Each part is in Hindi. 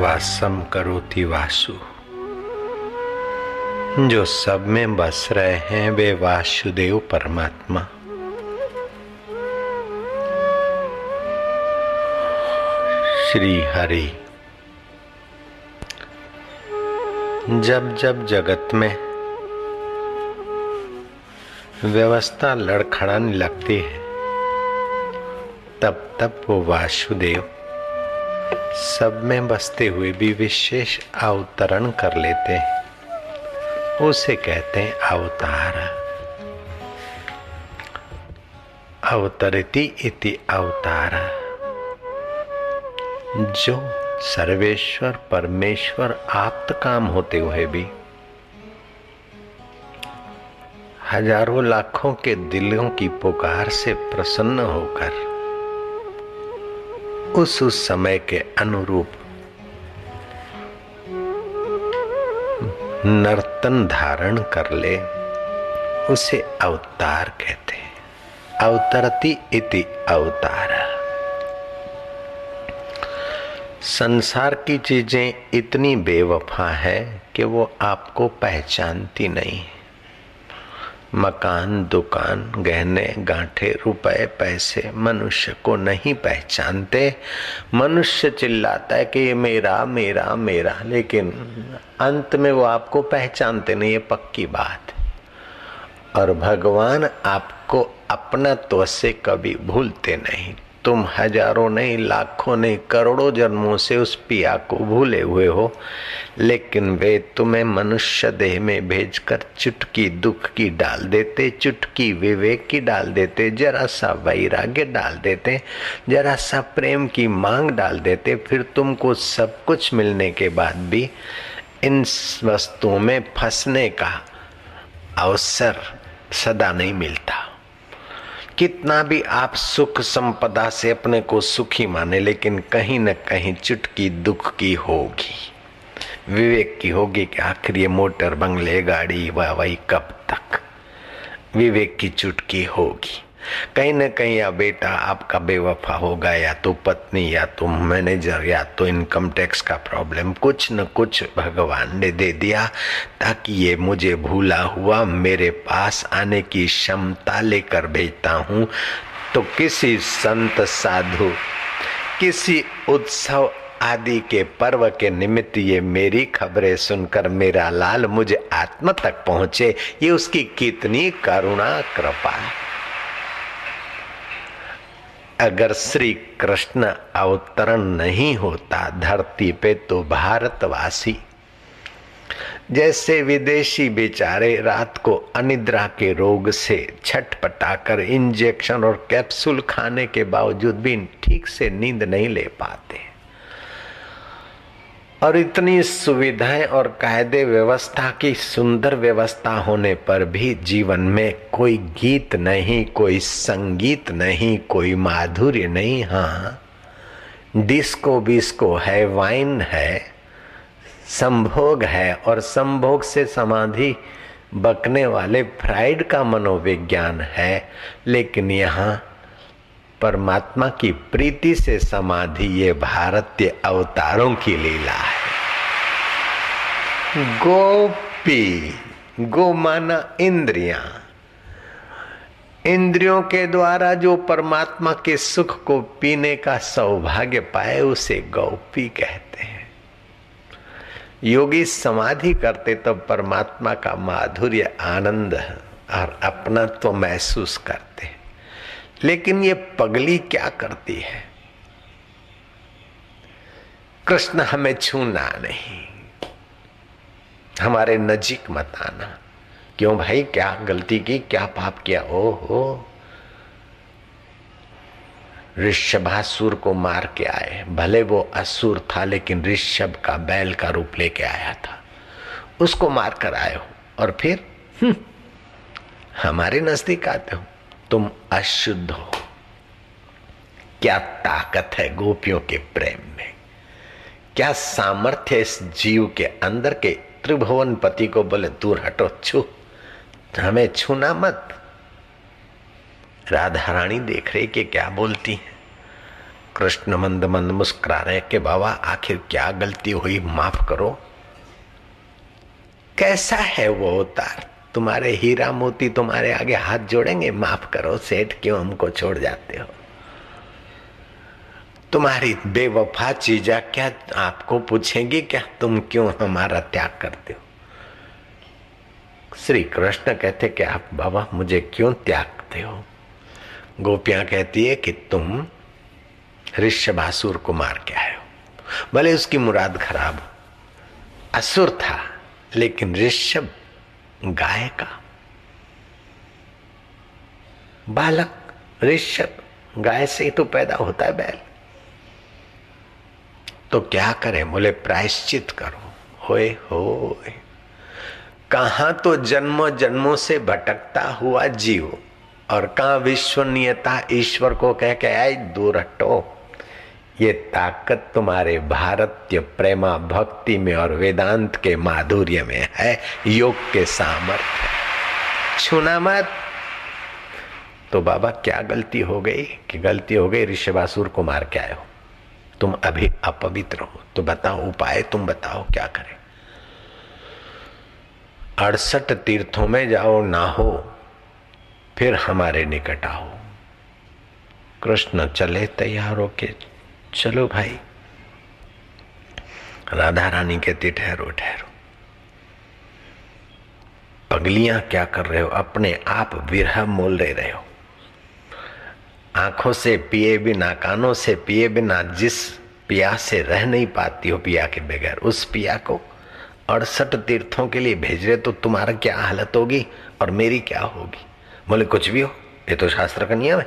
वासम करोति वासु जो सब में बस रहे हैं, वे वासुदेव परमात्मा। श्री हरि। जब जब जगत में व्यवस्था लड़खड़ाने लगती है, तब तब वो वासुदेव सब में बसते हुए भी विशेष अवतरण कर लेते उसे कहते हैं अवतार। अवतरती इति अवतार। जो सर्वेश्वर, परमेश्वर आप्त काम होते हुए भी हज़ारों लाखों के दिलों की पुकार से प्रसन्न होकर उस उस समय के अनुरूप। नर्तन धारण कर ले, उसे अवतार कहते हैं। अवतरती इति अवतार। संसार की चीज़ें इतनी बेवफा है कि वो आपको पहचानती नहीं मकान, दुकान, गहने, गांठे, रुपए, पैसे, मनुष्य को नहीं पहचानते। मनुष्य चिल्लाता है कि ये मेरा मेरा मेरा, लेकिन अंत में वो आपको पहचानते नहीं, ये पक्की बात और भगवान आपको अपना तो से कभी भूलते नहीं। तुम हज़ारों नहीं, लाखों नहीं, करोड़ों जन्मों से उस पिया को भूले हुए हो। लेकिन वे तुम्हें मनुष्य देह में भेजकर चुटकी दुख की डाल देते, चुटकी विवेक की डाल देते, जरा सा वैराग्य डाल देते, जरा सा प्रेम की मांग डाल देते, फिर तुमको सब कुछ मिलने के बाद भी इन वस्तुओं में फंसने का अवसर सदा नहीं मिलता। कितना भी आप सुख संपदा से अपने को सुखी माने, लेकिन कहीं न कहीं चुटकी दुख की होगी। विवेक की होगी कि आखिर ये मोटर बंगले, गाड़ी वाह कब तक? विवेक की चुटकी होगी। कहीं ना कहीं या बेटा आपका बेवफा होगा, या तो पत्नी, या तो मैनेजर, या तो इनकम टैक्स का प्रॉब्लम, कुछ न कुछ भगवान ने दे दिया ताकि ये मुझे भूला हुआ मेरे पास आने की क्षमता लेकर भेजता हूँ। तो किसी संत साधु, किसी उत्सव आदि के पर्व के निमित्त ये मेरी खबरें सुनकर मेरा लाल मुझे आत्म तक पहुँचे। ये उसकी कितनी करुणा, कृपा है। अगर श्री कृष्ण अवतरण नहीं होता धरती पे तो भारतवासी। जैसे विदेशी बेचारे रात को अनिद्रा के रोग से छटपटाकर इंजेक्शन और कैप्सूल खाने के बावजूद भी ठीक से नींद नहीं ले पाते। और इतनी सुविधाएँ और कायदे व्यवस्था की सुंदर व्यवस्था होने पर भी जीवन में कोई गीत नहीं, कोई संगीत नहीं, कोई माधुर्य नहीं हाँ। डिस्को बिस्को है, वाइन है, संभोग है और संभोग से समाधि बकने वाले फ्राइड का मनोविज्ञान है। लेकिन यहाँ परमात्मा की प्रीति से समाधि ये भारतीय अवतारों की लीला है। गोपी, गो माना इंद्रिया। इंद्रियों के द्वारा जो परमात्मा के सुख को पीने का सौभाग्य पाए, उसे गोपी कहते हैं। योगी समाधि करते तो परमात्मा का माधुर्य, आनंद और अपना तो महसूस करते लेकिन ये पगली क्या करती है? कृष्ण हमें छूना नहीं। हमारे नजीक मत आना। क्यों भाई क्या गलती की क्या पाप किया? ओ हो ऋषभासुर को मार के आए। भले वो असुर था लेकिन ऋषभ का बैल का रूप लेके आया था। उसको मार कर आए हो और फिर? हम्म, हमारे नज़दीक आते हो। तुम अशुद्ध हो। क्या ताकत है गोपियों के प्रेम में? क्या सामर्थ्य इस जीव के अंदर के त्रिभुवन पति को बोले, दूर हटो, छू। हमें छूना मत। राधा रानी देख रही कि क्या बोलती है। कृष्ण मंद मंद मुस्कुरा रहे कि बाबा, आखिर क्या गलती हुई? माफ़ करो। कैसा है वो अवतार तुम्हारे हीरा मोती तुम्हारे आगे हाथ जोड़ेंगे? माफ़ करो, सेठ, क्यों हमको छोड़ जाते हो? तुम्हारी बेवफा चीजा क्या आपको पूछेंगी, क्या तुम क्यों हमारा त्याग करते हो? श्री कृष्ण कहते कि आप बाबा मुझे क्यों त्यागते हो? गोपियाँ कहती है कि तुम ऋषभासुर को मार के आए हो। भले उसकी मुराद खराब असुर था, लेकिन ऋषभ गाय का। बालक ऋषभ गाय से ही तो पैदा होता है बैल। तो क्या करें? बोले, प्रायश्चित करो। होए होए। कहा तो जन्मों जन्मों से भटकता हुआ जीव और कहा विश्वनीयता ईश्वर को कह के आई दूर हटो ये ताकत तुम्हारे भारतीय प्रेमा भक्ति में और वेदांत के माधुर्य में है, योग के सामर्थ्य छूना मत। तो बाबा, क्या गलती हो गई? कि गलती हो गई? ऋषभासुर को मार के आए हो? तुम अभी अपवित्र हो तो बताओ, उपाय तुम बताओ, क्या करें? अड़सठ तीर्थों में जाओ, ना हो, फिर हमारे निकट आओ। कृष्ण, चले तैयार होके चलो भाई। राधा रानी कहती ठहरो। ठहरो पगलियाँ क्या कर रहे हो? अपने आप विरह मोल ले रहे हो। आँखों से पिए बिना, कानों से पिए बिना, जिस पिया से रह नहीं पाती हो पिया के बगैर, उस पिया को अड़सठ तीर्थों के लिए भेज रहे तो तुम्हारा क्या हालत होगी और मेरी क्या होगी? बोले, कुछ भी हो, ये तो शास्त्र का नियम है।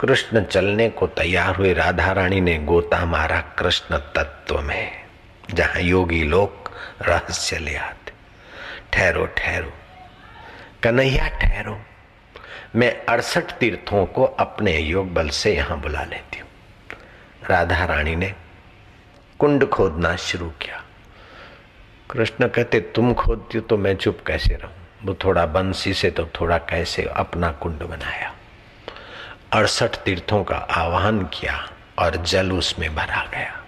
कृष्ण चलने को तैयार हुए राधा रानी ने गोता मारा कृष्ण तत्व में, जहाँ योगी लोग रहस्य ले आते। ठहरो ठहरो। कन्हैया, ठहरो। मैं अड़सठ तीर्थों को अपने योग बल से यहाँ बुला लेती हूँ। राधा रानी ने कुंड खोदना शुरू किया। कृष्ण कहते, तुम खोदती हो तो मैं चुप कैसे रहूँ? वो थोड़ा बंसी से तो थोड़ा कैसे अपना कुंड बनाया। अड़सठ तीर्थों का आह्वान किया और जल उसमें भरा गया।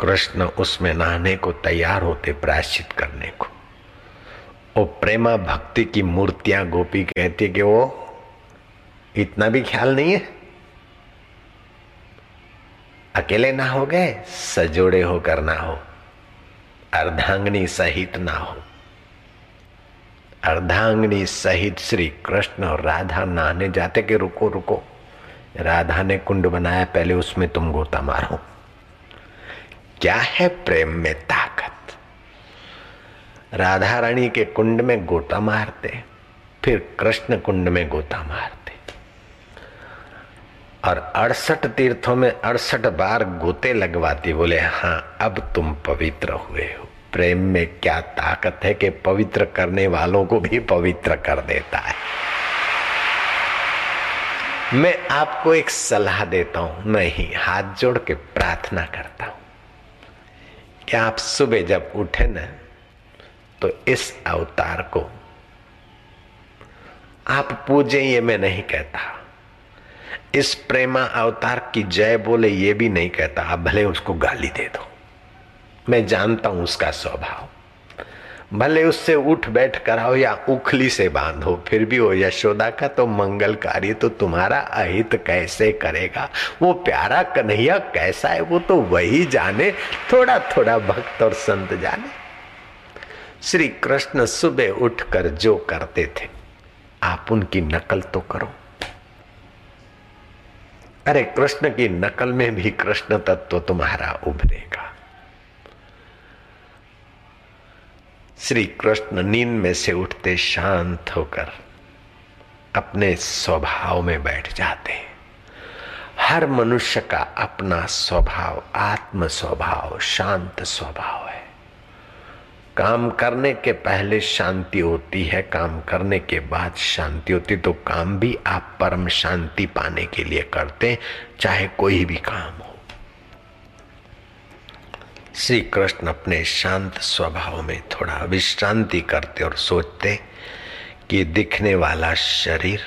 कृष्ण उसमें नहाने को तैयार होते प्रायश्चित करने को वो प्रेमा भक्ति की मूर्तियाँ गोपी कहती कि वो इतना भी ख्याल नहीं है? अकेले ना हो गए, सजोड़े होकर ना हो। अर्धांगनी सहित ना हो। अर्धांगनी सहित श्री कृष्ण और राधा नहाने जाते कि रुको रुको। राधा ने कुंड बनाया, पहले उसमें तुम गोता मारो। क्या है प्रेम में ताकत राधा रानी के कुंड में गोता मारते, फिर कृष्ण कुंड में गोता मारते। और अड़सठ तीर्थों में अड़सठ बार गोते लगवाती, बोले हाँ अब तुम पवित्र हुए हो। प्रेम में क्या ताकत है कि पवित्र करने वालों को भी पवित्र कर देता है? मैं आपको एक सलाह देता हूँ। नहीं हाथ जोड़ के प्रार्थना करता हूँ कि आप सुबह जब उठे ना तो इस अवतार को। आप पूजे ये मैं नहीं कहता। इस प्रेमा अवतार की जय बोले, ये भी नहीं कहता। आप भले उसको गाली दे दो। मैं जानता हूँ उसका स्वभाव। भले उससे उठ बैठ कराओ या उखली से बांधो, फिर भी वो यशोदा का तो मंगल कार्य तो तुम्हारा अहित कैसे करेगा? वो प्यारा कन्हैया कैसा है? वो तो वही जाने थोड़ा थोड़ा भक्त और संत जाने। श्री कृष्ण सुबह उठकर जो करते थे, आप उनकी नकल तो करो। अरे, कृष्ण की नकल में भी कृष्ण तत्व तुम्हारा उभरेगा। श्री कृष्ण नींद में से उठते शांत होकर अपने स्वभाव में बैठ जाते हर मनुष्य का अपना स्वभाव, आत्म स्वभाव, शांत स्वभाव है। काम करने के पहले शांति होती है, काम करने के बाद शांति होती तो काम भी आप परम शांति पाने के लिए करते चाहे कोई भी काम हो। श्री कृष्ण अपने शांत स्वभाव में थोड़ा विश्रांति करते और सोचते कि दिखने वाला शरीर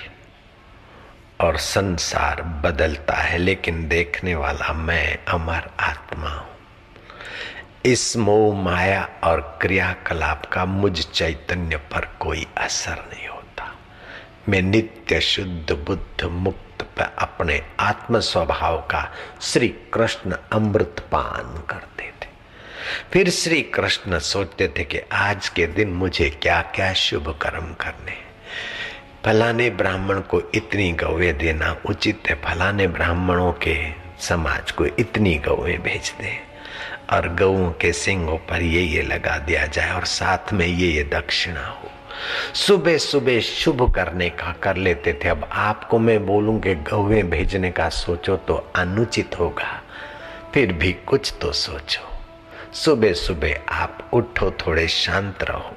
और संसार बदलता है, लेकिन देखने वाला मैं, अमर आत्मा हूँ। इस मोह माया और क्रियाकलाप का मुझ चैतन्य पर कोई असर नहीं होता। मैं नित्य शुद्ध बुद्ध मुक्त पर अपने आत्म स्वभाव का श्री कृष्ण अमृत पान करते थे। फिर श्री कृष्ण सोचते थे कि आज के दिन मुझे क्या क्या शुभ कर्म करने फलाने ब्राह्मण को इतनी गौवे देना उचित है। फलाने ब्राह्मणों के समाज को इतनी गौवे भेज दे। और गऊ के सिंगों पर ये ये लगा दिया जाए और साथ में ये ये दक्षिणा हो। सुबह सुबह शुभ करने का कर लेते थे। अब आपको मैं बोलूँ कि गौवे भेजने का सोचो तो अनुचित होगा। फिर भी कुछ तो सोचो। सुबह सुबह आप उठो, थोड़े शांत रहो।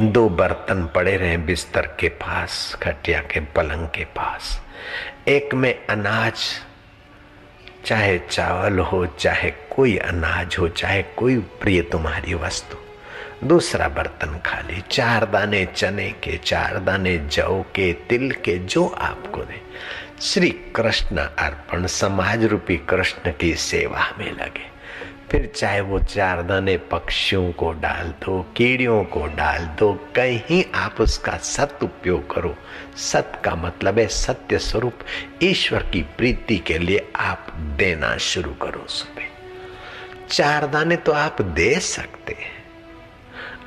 दो बर्तन पड़े रहे बिस्तर के पास, खटिया के पलंग के पास। एक में अनाज चाहे चावल हो, चाहे कोई अनाज हो, चाहे कोई प्रिय तुम्हारी वस्तु। दूसरा बर्तन खाली, चार दाने चने के, चार दाने जौ के, तिल के, जो आपको दे। श्री कृष्ण अर्पण समाज रूपी कृष्ण की सेवा में लगे। फिर चाहे वो चार दाने पक्षियों को डाल दो, कीड़ियों को डाल दो, कहीं आप उसका सत उपयोग करो। सत का मतलब है सत्य स्वरूप। ईश्वर की प्रीति के लिए आप देना शुरू करो सुबह चार दाने तो आप दे सकते हैं।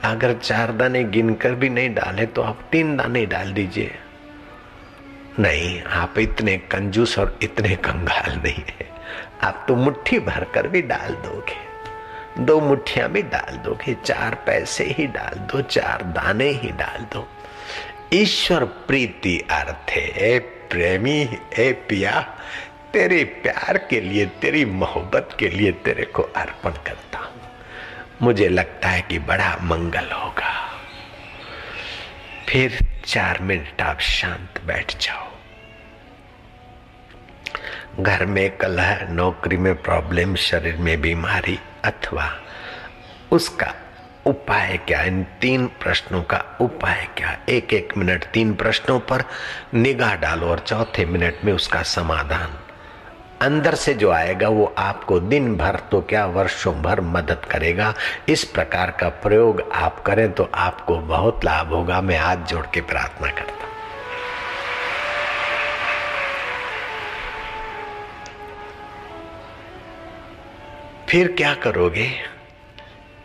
अगर चार दाने गिनकर भी नहीं डाले तो आप तीन दाने डाल दीजिए। नहीं, आप इतने कंजूस और इतने कंगाल नहीं है। आप तो मुट्ठी भर कर भी डाल दोगे। दो मुठ्ठियाँ भी डाल दोगे, चार पैसे ही डाल दो, चार दाने ही डाल दो। ईश्वर प्रीति अर्थ है, प्रेमी है पिया। तेरे प्यार के लिए, तेरी मोहब्बत के लिए तेरे को अर्पण करता हूँ। मुझे लगता है कि बड़ा मंगल होगा। फिर चार मिनट आप शांत बैठ जाओ। घर में कलह नौकरी में प्रॉब्लम शरीर में बीमारी अथवा उसका उपाय क्या? इन तीन प्रश्नों का उपाय क्या? एक एक मिनट तीन प्रश्नों पर निगाह डालो और चौथे मिनट में उसका समाधान। अंदर से जो आएगा वो आपको दिन भर तो क्या वर्षों भर मदद करेगा। इस प्रकार का प्रयोग आप करें तो आपको बहुत लाभ होगा। मैं हाथ जोड़ के प्रार्थना करता फिर क्या करोगे?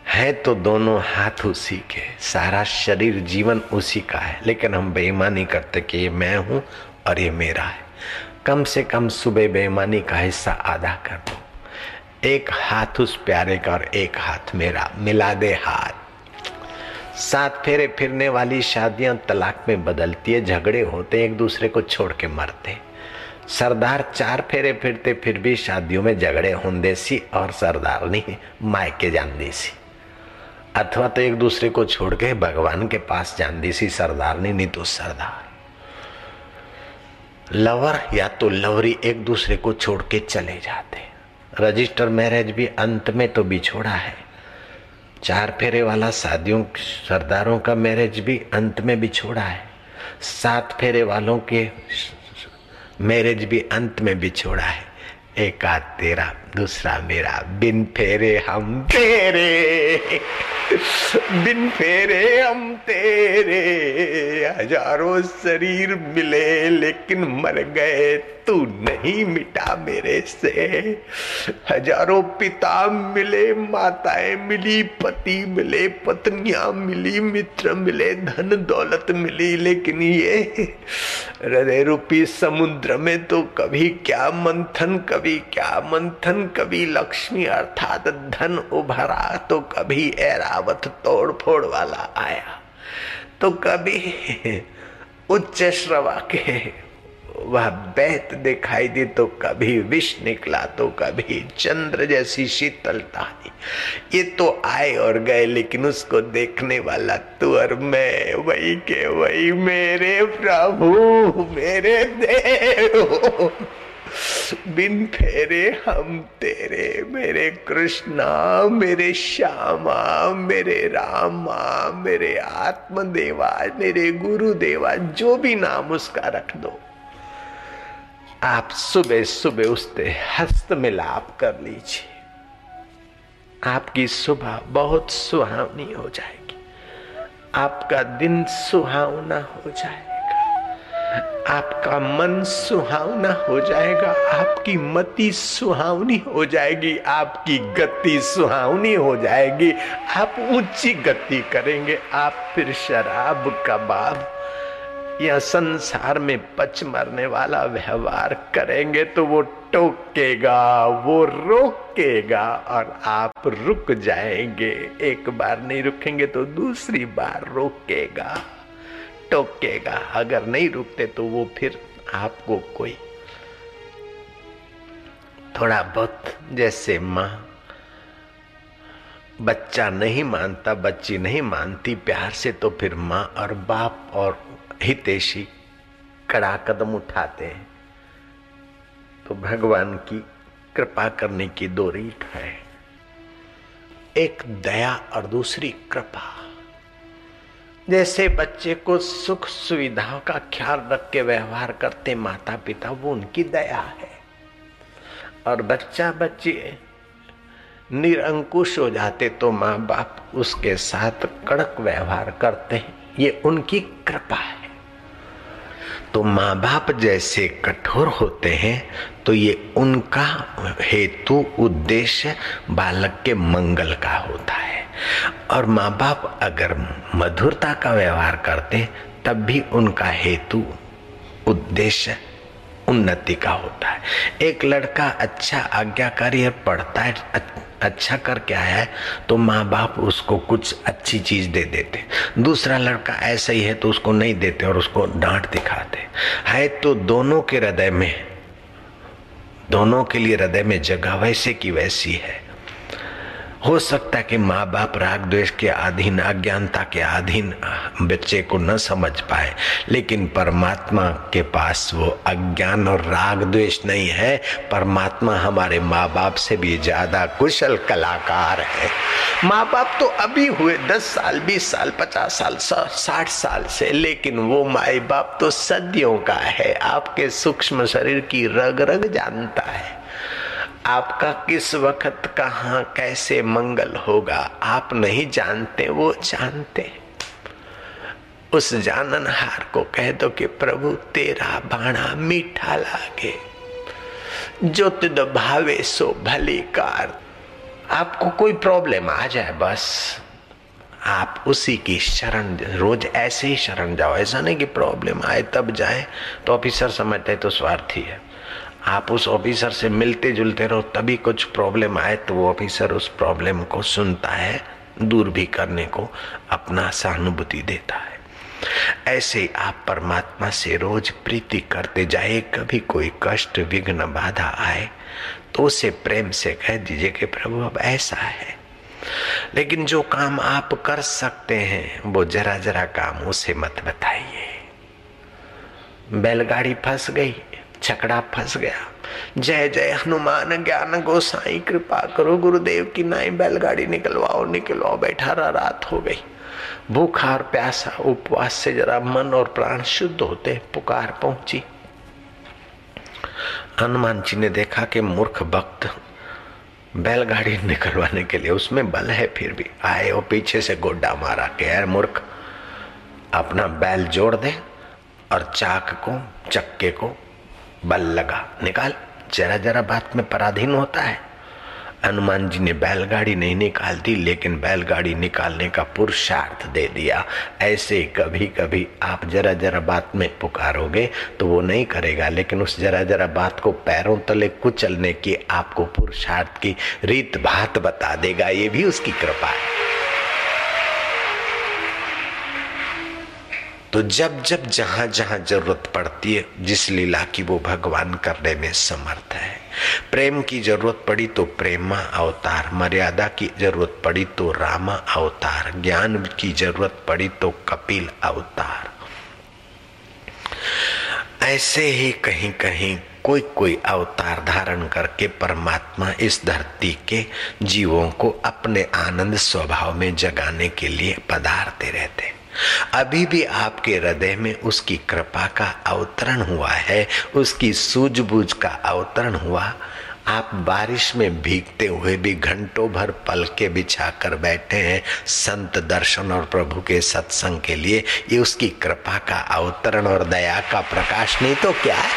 है तो दोनों हाथ उसी के। सारा शरीर जीवन उसी का है। लेकिन हम बेईमानी करते कि ये मैं हूँ और ये मेरा है। कम से कम सुबह बेईमानी का हिस्सा आधा कर दो। एक हाथ उस प्यारे का और एक हाथ मेरा। मिला दे हाथ। साथ फेरे फिरने वाली शादियाँ तलाक में बदलती है, झगड़े होते एक दूसरे को छोड़ के मरते सरदार चार फेरे फिरते, फिर भी शादियों में झगड़े होंदे सी और सरदार सरदारनी मायके जान सी। अथवा तो एक दूसरे को छोड़ के भगवान के पास जान सी सरदारनी नहीं तो सरदार। लवर या तो लवरी एक दूसरे को छोड़ के चले जाते। रजिस्टर मैरिज भी अंत में तो बिछोड़ा है। चार फेरे वाला शादियों, सरदारों का मैरिज भी अंत में बिछोड़ा है। सात फेरे वालों के मैरिज भी अंत में बिछोड़ा है। एक आध तेरा दूसरा मेरा, बिन फेरे हम तेरे। बिन फेरे हम तेरे। हज़ारों शरीर मिले, लेकिन मर गए तू नहीं मिटा मेरे से। हज़ारों पिता मिले, माताएँ मिली, पति मिले, पत्नियाँ मिली, मित्र मिले, धन दौलत मिली, लेकिन ये हृदय रूपी समुद्र में तो कभी क्या मंथन, कभी क्या मंथन कभी लक्ष्मी अर्थात धन उभरा तो कभी ऐरावत तोड़ फोड़ वाला आया। तो कभी उच्च श्रवा के वह बैत दिखाई दी तो कभी विष निकला तो कभी चंद्र जैसी शीतलता ये तो आए और गए, लेकिन उसको देखने वाला तू और मैं, वही के वही मेरे प्रभु, मेरे देव। बिन फेरे हम तेरे, मेरे कृष्णा, मेरे श्यामा, मेरे रामा, मेरे आत्मदेवा, मेरे गुरुदेवा, जो भी नाम उसका रख दो। आप सुबह सुबह उससे हस्त मिलाप कर लीजिए। आपकी सुबह बहुत सुहावनी हो जाएगी। आपका दिन सुहावना हो जाएगा आपका मन सुहावना हो जाएगा, आपकी मति सुहावनी हो जाएगी, आपकी गति सुहावनी हो जाएगी। आप ऊँची गति करेंगे, आप फिर शराब कबाब या संसार में पच मरने वाला व्यवहार करेंगे तो वो टोकेगा, वो रोकेगा और आप रुक जाएँगे। एक बार नहीं रुकेंगे तो दूसरी बार रोकेगा। टोकेगा। अगर नहीं रुकते तो वो फिर आपको कोई थोड़ा बहुत जैसे माँ, बच्चा नहीं मानता, बच्ची नहीं मानती, प्यार से तो फिर माँ और बाप और हितेशी कड़ा कदम उठाते हैं। तो भगवान की कृपा करने की दो रीत है। एक दया और दूसरी कृपा। जैसे बच्चे को सुख सुविधाओं का ख्याल रख के व्यवहार करते माता पिता वो उनकी दया है। और बच्चा बच्ची निरंकुश हो जाते तो माँ बाप उसके साथ कड़क व्यवहार करते हैं। ये उनकी कृपा है। तो माँ बाप जैसे कठोर होते हैं तो ये उनका हेतु उद्देश्य बालक के मंगल का होता है। और माँ बाप अगर मधुरता का व्यवहार करते, तब भी उनका हेतु, उद्देश्य, उन्नति का होता है। एक लड़का अच्छा आज्ञाकारी पढ़ता है अच्छा करके आया है तो माँ बाप उसको कुछ अच्छी चीज़ दे देते। दूसरा लड़का ऐसा ही है तो उसको नहीं देते और उसको डांट दिखाते। है तो दोनों के हृदय में, दोनों के लिए हृदय में जगह वैसे की वैसी है। हो सकता है कि माँ बाप राग द्वेष के अधीन अज्ञानता के अधीन बच्चे को न समझ पाए। लेकिन परमात्मा के पास वो अज्ञान और राग द्वेष नहीं है। परमात्मा हमारे माँ बाप से भी ज़्यादा कुशल कलाकार है। माँ बाप तो अभी हुए दस साल, बीस साल, पचास साल साठ साल से, लेकिन वो माए बाप तो सदियों का है। आपके सूक्ष्म शरीर की रग रग जानता है। आपका किस वक्त, कहा, कैसे मंगल होगा, आप नहीं जानते, वो जानते उस जाननहार को कह दो कि प्रभु, तेरा बाणा मीठा लागे। जो तुद भावे सो भली कार। आपको कोई प्रॉब्लम आ जाए बस। आप उसी की शरण, रोज ऐसे ही शरण जाओ। ऐसा नहीं कि प्रॉब्लम आए, तब जाए। तो ऑफिसर समझते तो स्वार्थी है। आप उस ऑफिसर से मिलते जुलते रहो, तभी कुछ प्रॉब्लम आए तो वो ऑफिसर उस प्रॉब्लम को सुनता है, दूर भी करने को अपना सहानुभूति देता है। ऐसे आप परमात्मा से रोज प्रीति करते जाए, कभी कोई कष्ट, विघ्न, बाधा आए तो उसे प्रेम से कह दीजिए कि प्रभु, अब ऐसा है। लेकिन जो काम आप कर सकते हैं, वो जरा जरा काम उसे मत बताइए। बैलगाड़ी फंस गई। छकड़ा फंस गया। जय जय हनुमान ज्ञान गोसाई, कृपा करो गुरुदेव की नाई, बैलगाड़ी निकलवाओ निकलवाओ, बैठा रहा, रात हो गई। भूखा और प्यासा, उपवास से जरा मन और प्राण शुद्ध होते, पुकार पहुँची। हनुमान जी ने देखा कि मूर्ख भक्त बैलगाड़ी निकलवाने के लिए उसमें बल है, फिर भी आए वो पीछे से गोड्डा मारा के यार मूर्ख, अपना बैल जोड़ दे और चाक को, चक्के को बल लगा। निकाल, जरा जरा बात में पराधीन होता है। हनुमान जी ने बैलगाड़ी नहीं निकाल दी, लेकिन बैलगाड़ी निकालने का पुरुषार्थ दे दिया। ऐसे कभी कभी आप जरा जरा बात में पुकारोगे तो वो नहीं करेगा, लेकिन उस जरा जरा बात को पैरों तले कुचलने की आपको पुरुषार्थ की रीत भात बता देगा। ये भी उसकी कृपा है। तो जब जब जहाँ जहाँ ज़रूरत पड़ती है, जिस लीला की वो भगवान करने में समर्थ है। प्रेम की ज़रूरत पड़ी तो प्रेमा अवतार, मर्यादा की ज़रूरत पड़ी तो रामा अवतार, ज्ञान की ज़रूरत पड़ी तो कपिल अवतार। ऐसे ही कहीं कहीं कोई कोई अवतार धारण करके परमात्मा इस धरती के जीवों को अपने आनंद स्वभाव में जगाने के लिए पधारते रहते अभी भी आपके हृदय में उसकी कृपा का अवतरण हुआ है, उसकी सूझबूझ का अवतरण हुआ। आप बारिश में भीगते हुए भी घंटों भर पल के बिछा कर बैठे हैं संत दर्शन और प्रभु के सत्संग के लिए। ये उसकी कृपा का अवतरण और दया का प्रकाश नहीं तो क्या है?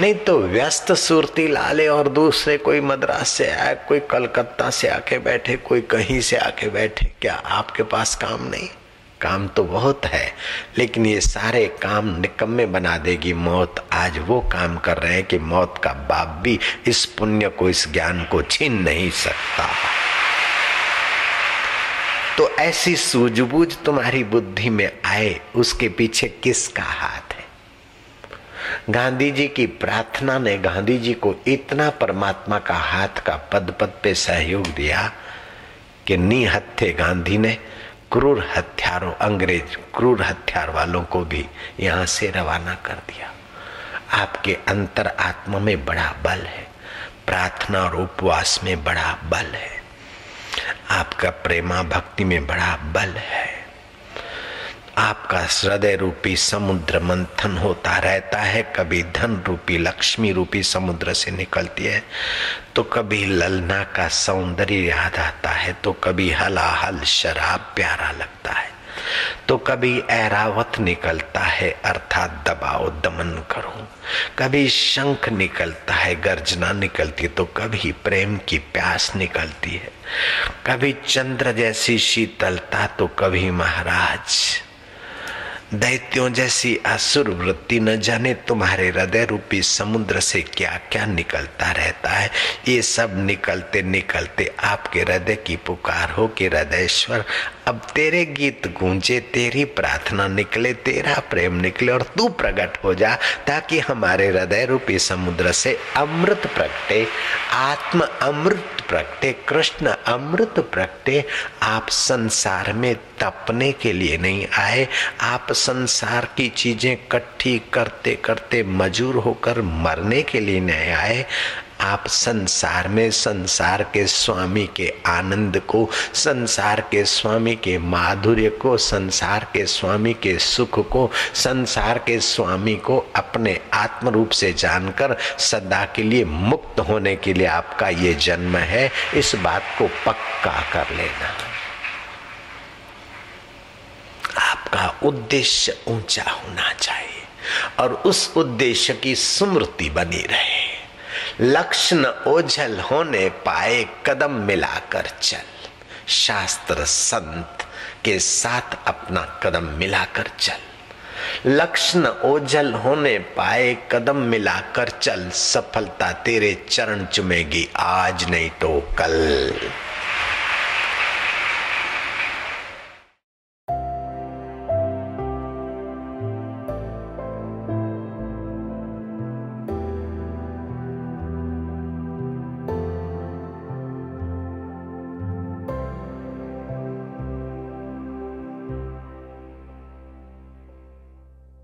नहीं तो व्यस्त सुरती लाले और दूसरे कोई मद्रास से आए, कोई कलकत्ता से आके बैठे, कोई कहीं से आके बैठे। क्या आपके पास काम नहीं? काम तो बहुत है, लेकिन ये सारे काम निकम्मे बना देगी मौत। आज वो काम कर रहे हैं कि मौत का बाप भी इस पुण्य को, इस ज्ञान को छीन नहीं सकता। तो ऐसी सूझबूझ तुम्हारी बुद्धि में आए, उसके पीछे किसका हाथ है? गांधी जी की प्रार्थना ने गांधी जी को इतना परमात्मा का हाथ का पद पद पे सहयोग दिया कि निहत्थे गांधी ने क्रूर हथियारों, अंग्रेज़ क्रूर हथियार वालों को भी यहाँ से रवाना कर दिया। आपके अंतर आत्मा में बड़ा बल है। प्रार्थना और उपवास में बड़ा बल है। आपका प्रेमा भक्ति में बड़ा बल है। आपका हृदय रूपी समुद्र मंथन होता रहता है, कभी धन रूपी, लक्ष्मी रूपी समुद्र से निकलती है। तो कभी ललना का सौंदर्य याद आता है तो कभी हलाहल शराब प्यारा लगता है। तो कभी ऐरावत निकलता है, अर्थात दबाओ दमन करो। कभी शंख निकलता है, गर्जना निकलती है तो कभी प्रेम की प्यास निकलती है। कभी चंद्र जैसी शीतलता तो कभी महाराज दैत्यों जैसी असुर वृत्ति न जाने तुम्हारे हृदय रूपी समुद्र से क्या क्या निकलता रहता है। ये सब निकलते निकलते आपके हृदय की पुकार हो कि हृदयश्वर अब तेरे गीत गूंजे, तेरी प्रार्थना निकले, तेरा प्रेम निकले और तू प्रकट हो जा, ताकि हमारे हृदय रूपी समुद्र से अमृत प्रकटे आत्म अमृत प्रकटे कृष्ण अमृत प्रकटे आप संसार में तपने के लिए नहीं आए, आप संसार की चीज़ें इकट्ठी करते करते मजूर होकर मरने के लिए नहीं आए। आप संसार में, संसार के स्वामी के आनंद को, संसार के स्वामी के माधुर्य को, संसार के स्वामी के सुख को, संसार के स्वामी को अपने आत्म रूप से जानकर सदा के लिए मुक्त होने के लिए आपका ये जन्म है। इस बात को पक्का कर लेना। आपका उद्देश्य ऊँचा होना चाहिए और उस उद्देश्य की स्मृति बनी रहे। लक्ष्य न ओझल होने पाए कदम मिलाकर चल। शास्त्र संत के साथ अपना कदम मिलाकर चल। लक्षण ओझल होने पाए कदम मिलाकर चल। सफलता तेरे चरण चुमेगी, आज नहीं तो कल।